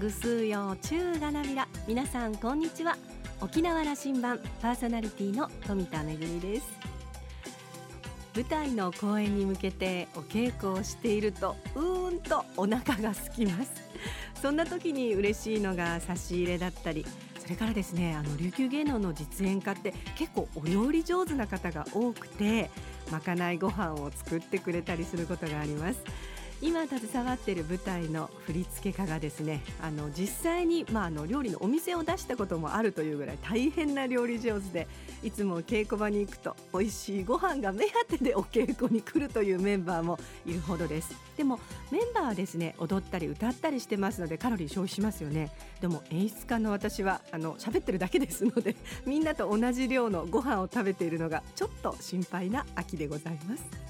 ぐすうよう中がなびら。皆さんこんにちは。沖縄羅針盤パーソナリティの富田恵です。舞台の公演に向けてお稽古をしているとうーんとお腹が空きます。そんな時に嬉しいのが差し入れだったりそれからですねあの琉球芸能の実演家って結構お料理上手な方が多くてまかないご飯を作ってくれたりすることがあります。今携わっている舞台の振付家がですねあの実際に、まあ、あの料理のお店を出したこともあるというぐらい大変な料理上手でいつも稽古場に行くと美味しいご飯が目当てでお稽古に来るというメンバーもいるほどです。でもメンバーはですね踊ったり歌ったりしてますのでカロリー消費しますよね。でも演出家の私はあの喋ってるだけですのでみんなと同じ量のご飯を食べているのがちょっと心配な秋でございます。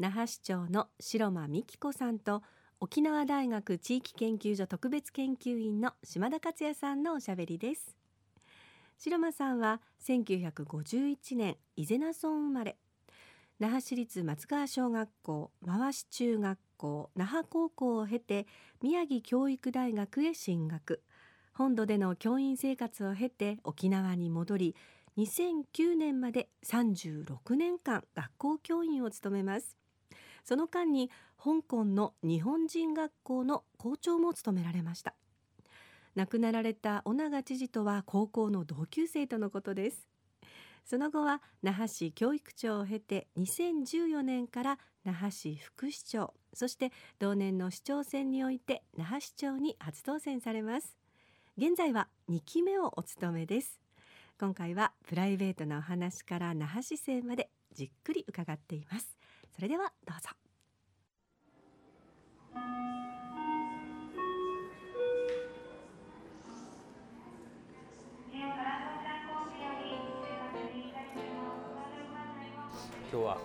那覇市長の白間美希子さんと沖縄大学地域研究所特別研究員の島田克也さんのおしゃべりです。白間さんは1951年伊是名村生まれ。那覇市立松川小学校回し中学校那覇高校を経て宮城教育大学へ進学。本土での教員生活を経て沖縄に戻り2009年まで36年間学校教員を務めます。その間に香港の日本人学校の校長も務められました。亡くなられた尾長知事とは高校の同級生とのことです。その後は那覇市教育長を経て2014年から那覇市副市長そして同年の市長選において那覇市長に初当選されます。現在は2期目をお務めです。今回はプライベートなお話から那覇市政までじっくり伺っています。それではどうぞ。今日は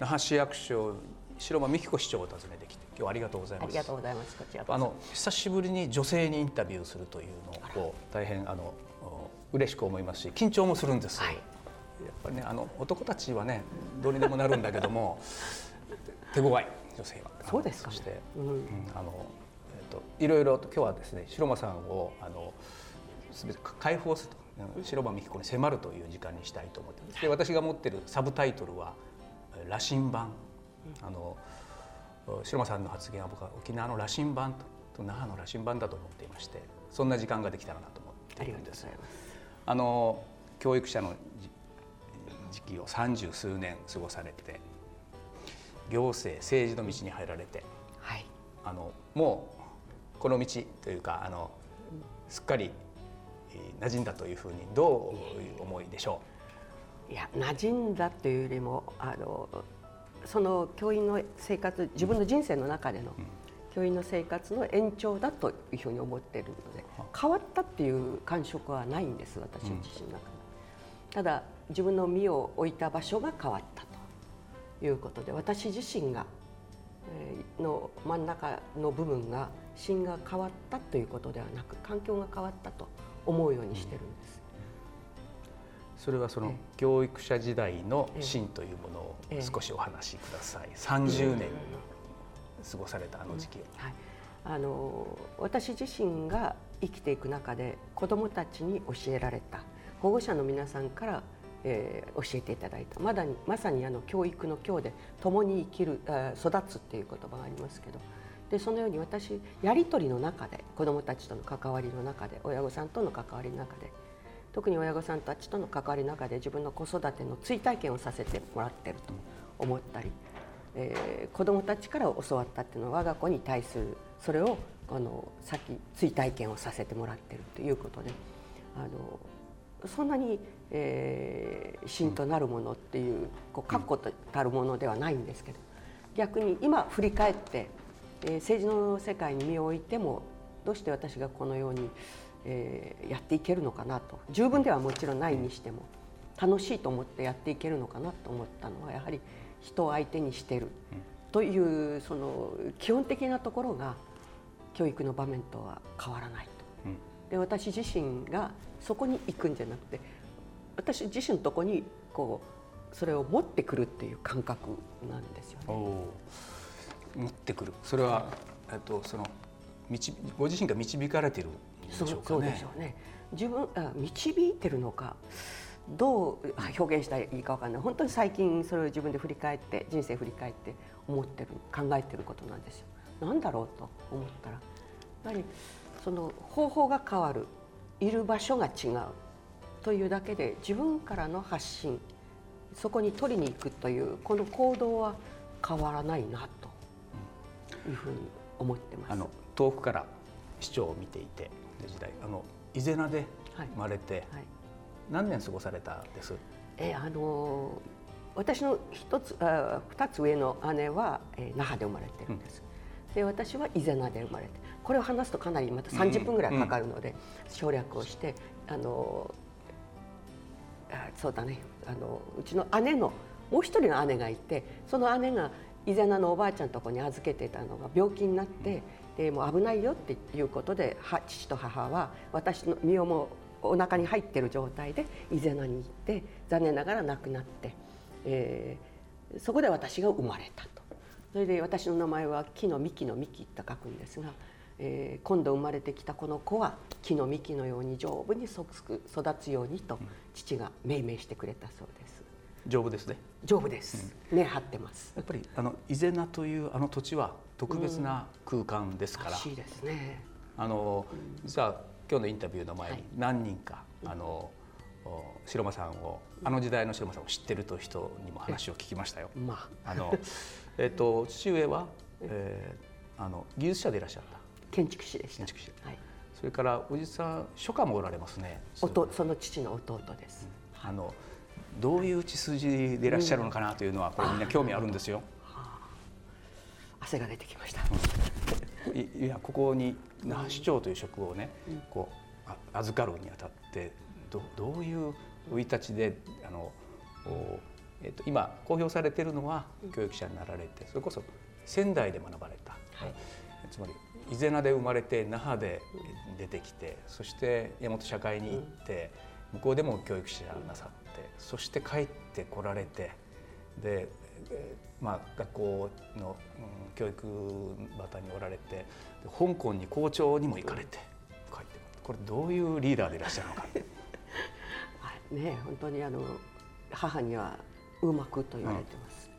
那覇市役所白間美希子市長を訪ねてきて今日はありがとうございます。ありがとうございます。こちらあの久しぶりに女性にインタビューするというのを大変あの嬉しく思いますし緊張もするんです、はい、ぱりねあの男たちはねどうにでもなるんだけども 手強い女性は。そうですか、ね、そして、うん、うん、あのえっ、といろいろと今日はですね白間さんをあのすべて解放すると。白間美希子に迫るという時間にしたいと思ってます。で私が持っているサブタイトルは「羅針盤」あの白間さんの発言は僕は沖縄の羅針盤と那覇の羅針盤だと思っていましてそんな時間ができたらなと思っているんです。あの教育者の時期を三十数年過ごされて行政政治の道に入られて、はい、あのもうこの道というかあのすっかり馴染んだというふうにどう思いでしょう？いや馴染んだというよりもあのその教員の生活自分の人生の中での教員の生活の延長だというふうに思っているので変わったっていう感触はないんです私自身の中で。ただ自分の身を置いた場所が変わったということで私自身がの真ん中の部分が芯が変わったということではなく環境が変わったと思うようにしてるんです。それはその教育者時代の芯というものを少しお話しください。30年過ごされたあの時期を。はい、あの私自身が生きていく中で子どもたちに教えられた保護者の皆さんから、えー、教えていただいた。まだにまさにあの教育の教で共に生きる育つっていう言葉がありますけど。でそのように私やり取りの中で子どもたちとの関わりの中で親御さんとの関わりの中で特に親御さんたちとの関わりの中で自分の子育ての追体験をさせてもらってると思ったり、えー、子どもたちから教わったっていうのは我が子に対するそれをあの先追体験をさせてもらってるということであのそんなに、えー、芯となるものっていうこう確固たるものではないんですけど逆に今振り返ってえー政治の世界に身を置いてもどうして私がこのように、えーやっていけるのかなと。十分ではもちろんないにしても楽しいと思ってやっていけるのかなと思ったのはやはり人を相手にしてる。というその基本的なところが教育の場面とは変わらないと。うん。で私自身がそこに行くんじゃなくて私自身のとこにこうそれを持ってくるっていう感覚なんですよね。持ってくる。それは、えっとその導ご自身が導かれているんでしょうかそうでねしょうね。自分あ導いてるのかどうあ表現したらいいかわかんない。本当に最近それを自分で振り返って人生振り返って思ってる考えてることなんですよ。なんだろうと思ったらやっぱりその方法が変わる。いる場所が違うというだけで自分からの発信そこに取りに行くというこの行動は変わらないなというふうに思ってます。あの遠くから市長を見ていて時代あの伊是名ではい。生まれて、はい。何年過ごされたんです？えーあのー私の一つあ二つ上の姉は、えー那覇で生まれてるんです、で私は伊是名で生まれてこれを話すとかなりまた30分ぐらいかかるので、省略をしてあのそうだね。あのうちの姉のもう一人の姉がいてその姉が伊是名のおばあちゃんのとこに預けてたのが病気になってでもう危ないよっていうことでは父と母は私の身をもお腹に入ってる状態で伊是名に行って残念ながら亡くなって、えーそこで私が生まれたと。それで私の名前は木の幹の幹と書くんですが、えー今度生まれてきたこの子は木の幹のように丈夫に育つようにと父が命名してくれたそうです。丈夫ですね。丈夫です、根張ってます。やっぱりあの伊是名というあの土地は特別な空間ですから。ら、しいですね。あの実は今日のインタビューの前にはい。何人か、あのお白間さんをあの時代の白間さんを知ってるという人にも話を聞きましたよ。まあ。あのえっと父上は、えーあの技術者でいらっしゃった建築士でした。建築士。はい、それからおじさん書家もおられますね。その父の弟です、あのどういう血筋でいらっしゃるのかなというのはこれみんな興味あるんですよ。汗が出てきました、いいやここに那覇市長という職をね、こうあ預かるにあたってどどういう生い立ちであの、おえっと今公表されているのは教育者になられてそれこそ仙台で学ばれた、はいつまり伊是名で生まれて那覇で出てきてそして大和社会に行って、向こうでも教育者なさってそして帰ってこられてで、えーまあ、学校の、うん教育端におられてで香港に校長にも行かれて帰ってこれどういうリーダーでいらっしゃるのか。はい、ね本当にあの母にはうまくと言われてます、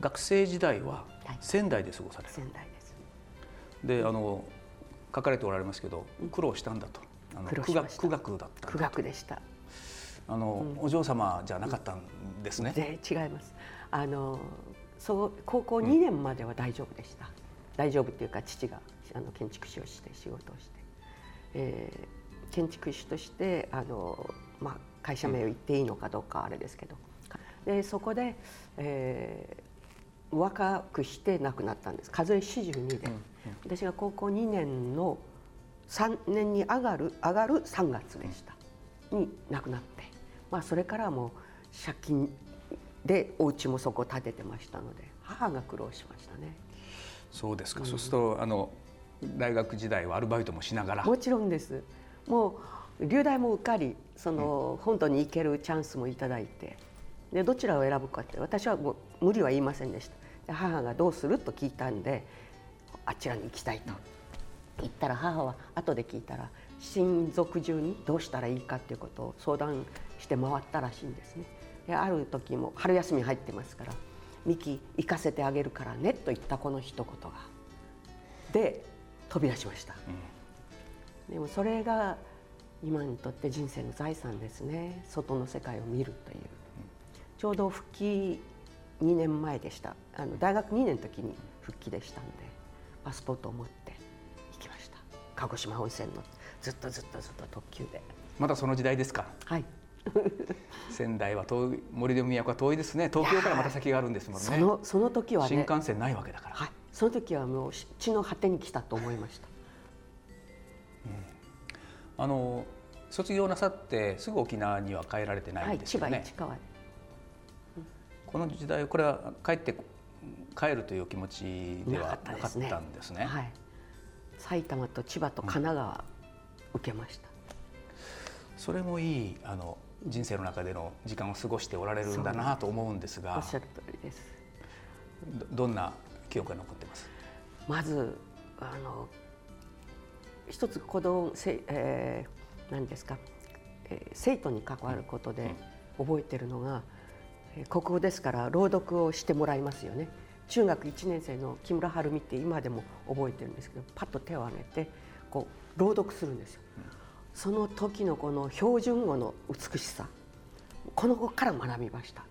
学生時代ははい。仙台で過ごされた、仙台で。すであの書かれておられますけど苦労したんだと。あの苦学苦学だったん苦だ学でした。あの、お嬢様じゃなかったんですね、で違います。あのそう高校2年までは大丈夫でした、大丈夫っていうか父があの建築士をして仕事をして、えー建築士としてあの、まあ、会社名を言っていいのかどうかあれですけど。でそこで、えー若くして亡くなったんです。数え42で、私が高校2年の3年に上がる上がる3月でした、に亡くなって、まあ、それからはもう借金でお家もそこ建ててましたので母が苦労しましたね。そうですか、そうするとあの大学時代はアルバイトもしながら。もちろんです。もう留大も受かりその本土に行けるチャンスもいただいて。でどちらを選ぶかって私はもう無理は言いませんでした。で母がどうすると聞いたんであちらに行きたいと。言ったら母は後で聞いたら親族中にどうしたらいいかっていうことを相談して回ったらしいんですね。である時も春休み入ってますから「ミキ行かせてあげるからね」と言ったこの一言が。で飛び出しました、でもそれが今にとって人生の財産ですね。外の世界を見るという、ちょうど復帰2年前でした。あの大学2年の時に復帰でしたんでパスポートを持って行きました。鹿児島本線のずっとずっとずっと特急で。まだその時代ですか？はい。仙台は遠い森の都は遠いですね。東京からまた先があるんですもんね。そのその時はね新幹線ないわけだから、はい、その時はもう血の果てに来たと思いました。あの卒業なさってすぐ沖縄には帰られてないんですよね。はい、千葉市川この時代これは帰って帰るという気持ちではなかったんですね。はい、埼玉と千葉と神奈川、受けました。それもいいあの人生の中での時間を過ごしておられるんだなと思うんですがおっしゃる通りです。どんな記憶が残ってます？まずあの一つ子供せ、えー、何ですか、えー、生徒に関わることで覚えてるのが、うん、国語ですから朗読をしてもらいますよね中学1年生の木村晴美って今でも覚えてるんですけどパッと手を挙げてこう朗読するんですよ。うんその時のこの標準語の美しさこの子から学びました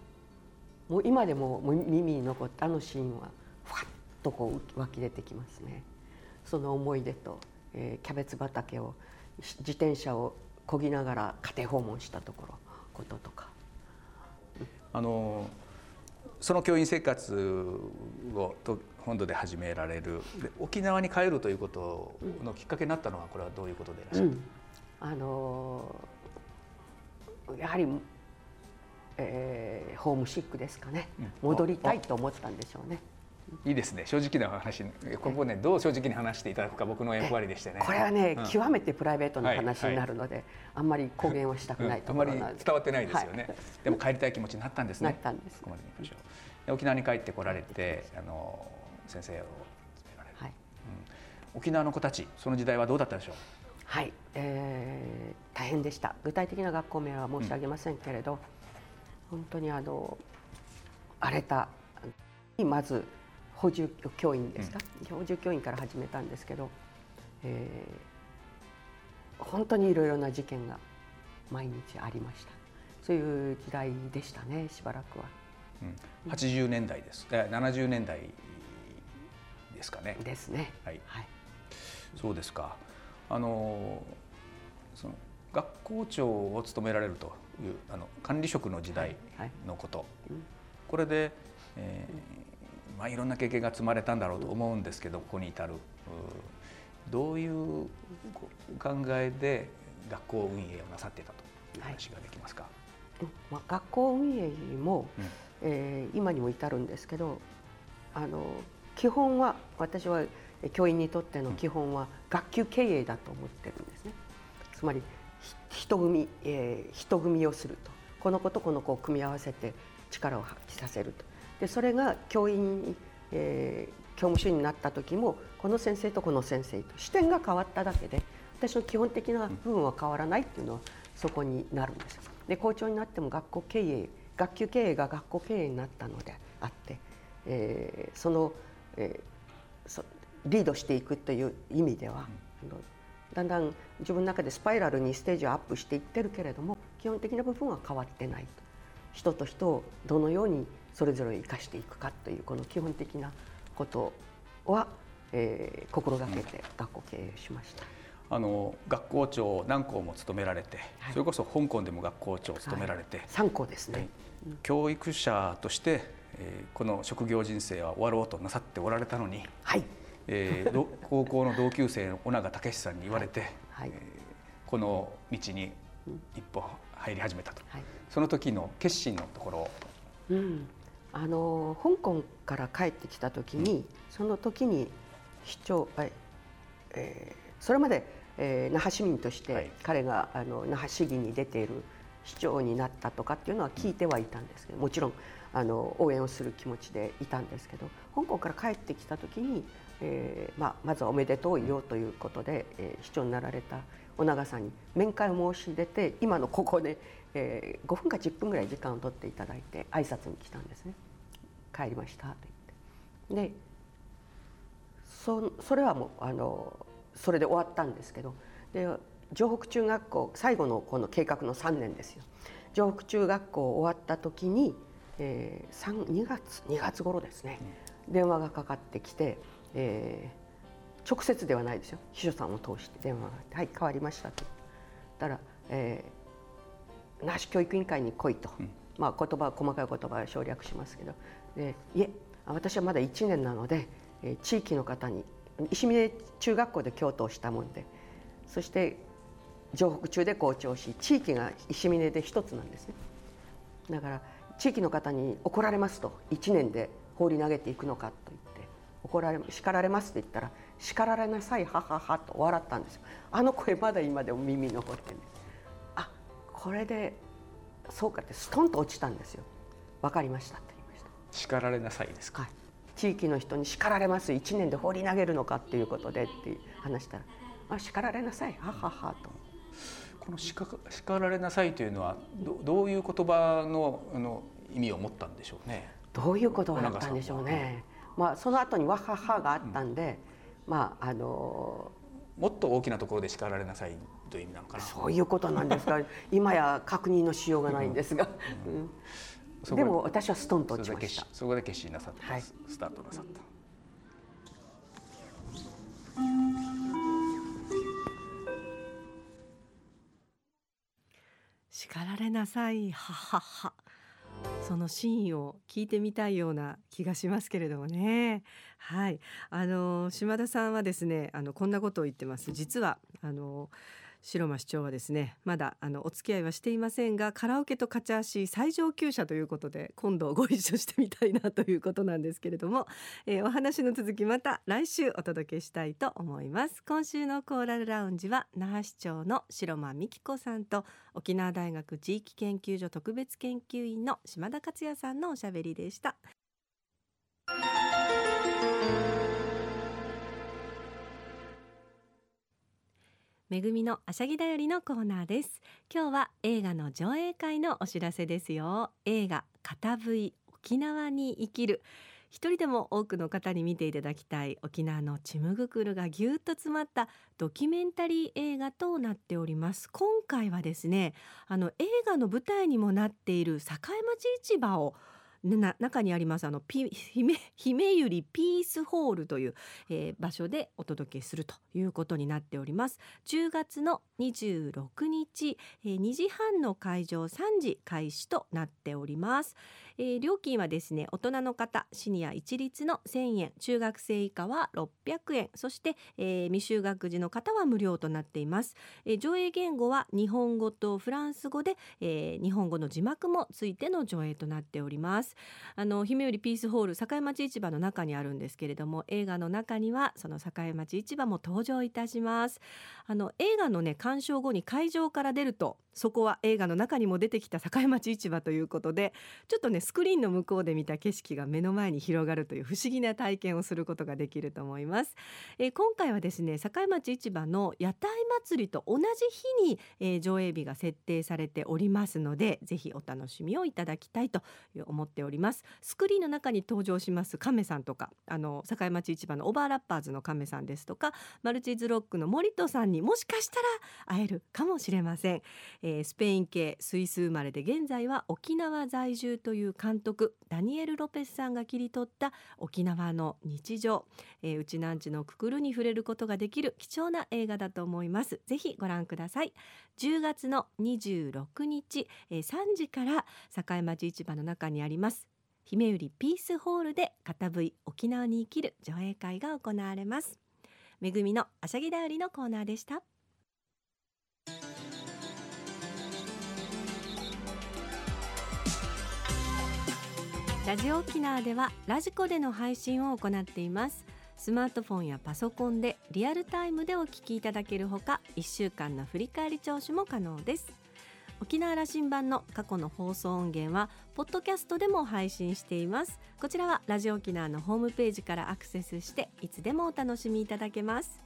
もう今でも耳に残ったあのシーンはふわっとこう湧き出てきますねその思い出と、えー、キャベツ畑を自転車をこぎながら家庭訪問したところこととか。あのその教員生活をと本土で始められる。沖縄に帰るということのきっかけになったのはこれはどういうことでいらっしゃる、うん。あのやはり、えー、ホームシックですかね、うん、戻りたいと思ったんでしょうね。いいですね。正直な話。ここねどう正直に話していただくか僕の役割でしてね。これはね、うん、極めてプライベートな話になるので、はいはい、あんまり公言はしたくないとうん、あまり伝わってないですよね、はい、でも帰りたい気持ちになったんですね。なったんです。ここまで見ましょう。沖縄に帰ってこられてあの先生を務められる、はい。うん、沖縄の子たちその時代はどうだったでしょう？はい、えー、大変でした。具体的な学校名は申し上げませんけれど、うん、本当にあの荒れたまず補充教員ですか、うん、補充教員から始めたんですけど、えー、本当にいろいろな事件が毎日ありました。そういう時代でしたねしばらくは、うん、80年代です、え70年代ですかね。ですね。はい、はい、そうですか。あのその学校長を務められるというあの管理職の時代のこと、はいはい、これで、えーまあ、いろんな経験が積まれたんだろうと思うんですけどここに至るどういう考えで学校運営をなさっていたという話ができますか、はい。まあ、学校運営も、うん、えー、今にも至るんですけどあの基本は私は教員にとっての基本は学級経営だと思ってるんですね。つまり人組、えー、人組をすると。この子とこの子を組み合わせて力を発揮させるとでそれが教員、えー、教務主任になった時もこの先生とこの先生と視点が変わっただけで私の基本的な部分は変わらないっていうのはそこになるんです。で校長になっても学校経営学級経営が学校経営になったのであって、えー、その、えー、そリードしていくという意味では、うん、だんだん自分の中でスパイラルにステージをアップしていってるけれども基本的な部分は変わってないと人と人をどのようにそれぞれ生かしていくかというこの基本的なことは、えー、心がけて学校経営しました。あの学校長何校も務められて、はい、それこそ香港でも学校長を務められて、はい、3校ですね、教育者として、えー、この職業人生は終わろうとなさっておられたのに、はい、えー、高校の同級生の尾長武さんに言われて、はい。えー、この道に一歩入り始めたと、はい、その時の決心のところ、うん、あの香港から帰ってきた時に、うん、その時に市長、えー、それまで、えー、那覇市民として彼が、あの那覇市議に出ている市長になったとかっていうのは聞いてはいたんですけどもちろんあの応援をする気持ちでいたんですけど香港から帰ってきた時にえーまあ、まずはおめでとうよということで、えー、市長になられた尾長さんに面会を申し出て今のここで、えー、5分か10分ぐらい時間を取っていただいて挨拶に来たんですね帰りました。と言ってでそそれはもうあのそれで終わったんですけどで城北中学校最後のこの計画の3年ですよ。城北中学校終わった時に、えー、2月2月頃ですね、電話がかかってきてえー、直接ではないですよ。秘書さんを通して電話があって「はい変わりました」と。言ったら、えー「那覇市教育委員会に来いと」うん、まあ言葉細かい言葉は省略しますけどでいえ私はまだ1年なので、地域の方に石峰中学校で京都をしたもんでそして城北中で校長し地域が石峰で一つなんですね。だから地域の方に怒られますと1年で放り投げていくのかと言って怒られ叱られますと言ったら叱られなさいはははと笑ったんですよ。あの声まだ今でも耳残ってるんですあこれでそうかってストンと落ちたんですよ。分かりましたって。叱られなさいですか、はい、地域の人に叱られます。1年で放り投げるのかっていうことでって話したらあ叱られなさい。はははと。この叱叱られなさいというのはどどういう言葉のあの意味を持ったんでしょうね？どういうことだったんでしょうね。まあその後にわははがあったんで、うん、まああのもっと大きなところで叱られなさいという意味なのかな？そういうことなんですが今や確認のしようがないんですが、うんでも私はストンと落ちました。そこで決心なさった、はい、スタートなさった。叱られなさいははは。そのシーンを聞いてみたいような気がしますけれどもね。はい、あの島田さんはですね、あのこんなことを言ってます。実はあの白間市長はですねまだあのお付き合いはしていませんがカラオケと勝ち足最上級者ということで今度ご一緒してみたいなということなんですけれども、えー、お話の続きまた来週お届けしたいと思います。今週のコーラルラウンジは那覇市長の白間美希子さんと沖縄大学地域研究所特別研究員の島田克也さんのおしゃべりでした。めぐみのあしゃぎだよりのコーナーです。今日は映画の上映会のお知らせですよ。映画片い沖縄に生きる。一人でも多くの方に見ていただきたい沖縄のちむぐくるがぎゅっと詰まったドキュメンタリー映画となっております。今回はですねあの映画の舞台にもなっている境町市場をな中にありますあのピ姫姫ゆりピースホールという、えー、場所でお届けするということになっております。10月の26日、えー、2時半の会場3時開始となっております、えー、料金はですね大人の方シニア一律の1000円中学生以下は600円そして、えー、未就学児の方は無料となっています、えー、上映言語は日本語とフランス語で、えー、日本語の字幕もついての上映となっております。あの姫よりピースホール境町市場の中にあるんですけれども映画の中にはその境町市場も登場いたします。あの映画のね鑑賞後に会場から出るとそこは映画の中にも出てきた境町市場ということでちょっとねスクリーンの向こうで見た景色が目の前に広がるという不思議な体験をすることができると思います、えー、今回はですね境町市場の屋台祭りと同じ日に、えー、上映日が設定されておりますのでぜひお楽しみをいただきたいと思っております。スクリーンの中に登場します亀さんとかあの境町市場のオーバーラッパーズの亀さんですとかマルチーズロックの森戸さんにもしかしたら会えるかもしれません。えー、スペイン系スイス生まれで現在は沖縄在住という監督ダニエル・ロペスさんが切り取った沖縄の日常、えー、うちなんちのくくるに触れることができる貴重な映画だと思います。ぜひご覧ください。10月の26日、えー、3時から境町市場の中にあります姫売ピースホールで片 V 沖縄に生きる上映会が行われます。めぐみのあしゃぎだよりのコーナーでした。ラジオ沖縄ではラジコでの配信を行っています。スマートフォンやパソコンでリアルタイムでお聞きいただけるほか1週間の振り返り聴取も可能です。沖縄羅針盤の過去の放送音源はポッドキャストでも配信しています。こちらはラジオ沖縄のホームページからアクセスしていつでもお楽しみいただけます。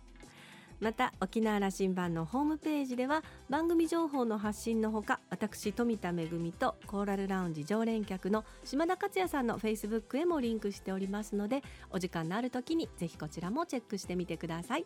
また沖縄羅針盤のホームページでは番組情報の発信のほか私富田恵とコーラルラウンジ常連客の島田克也さんのフェイスブックへもリンクしておりますのでお時間のある時にぜひこちらもチェックしてみてください。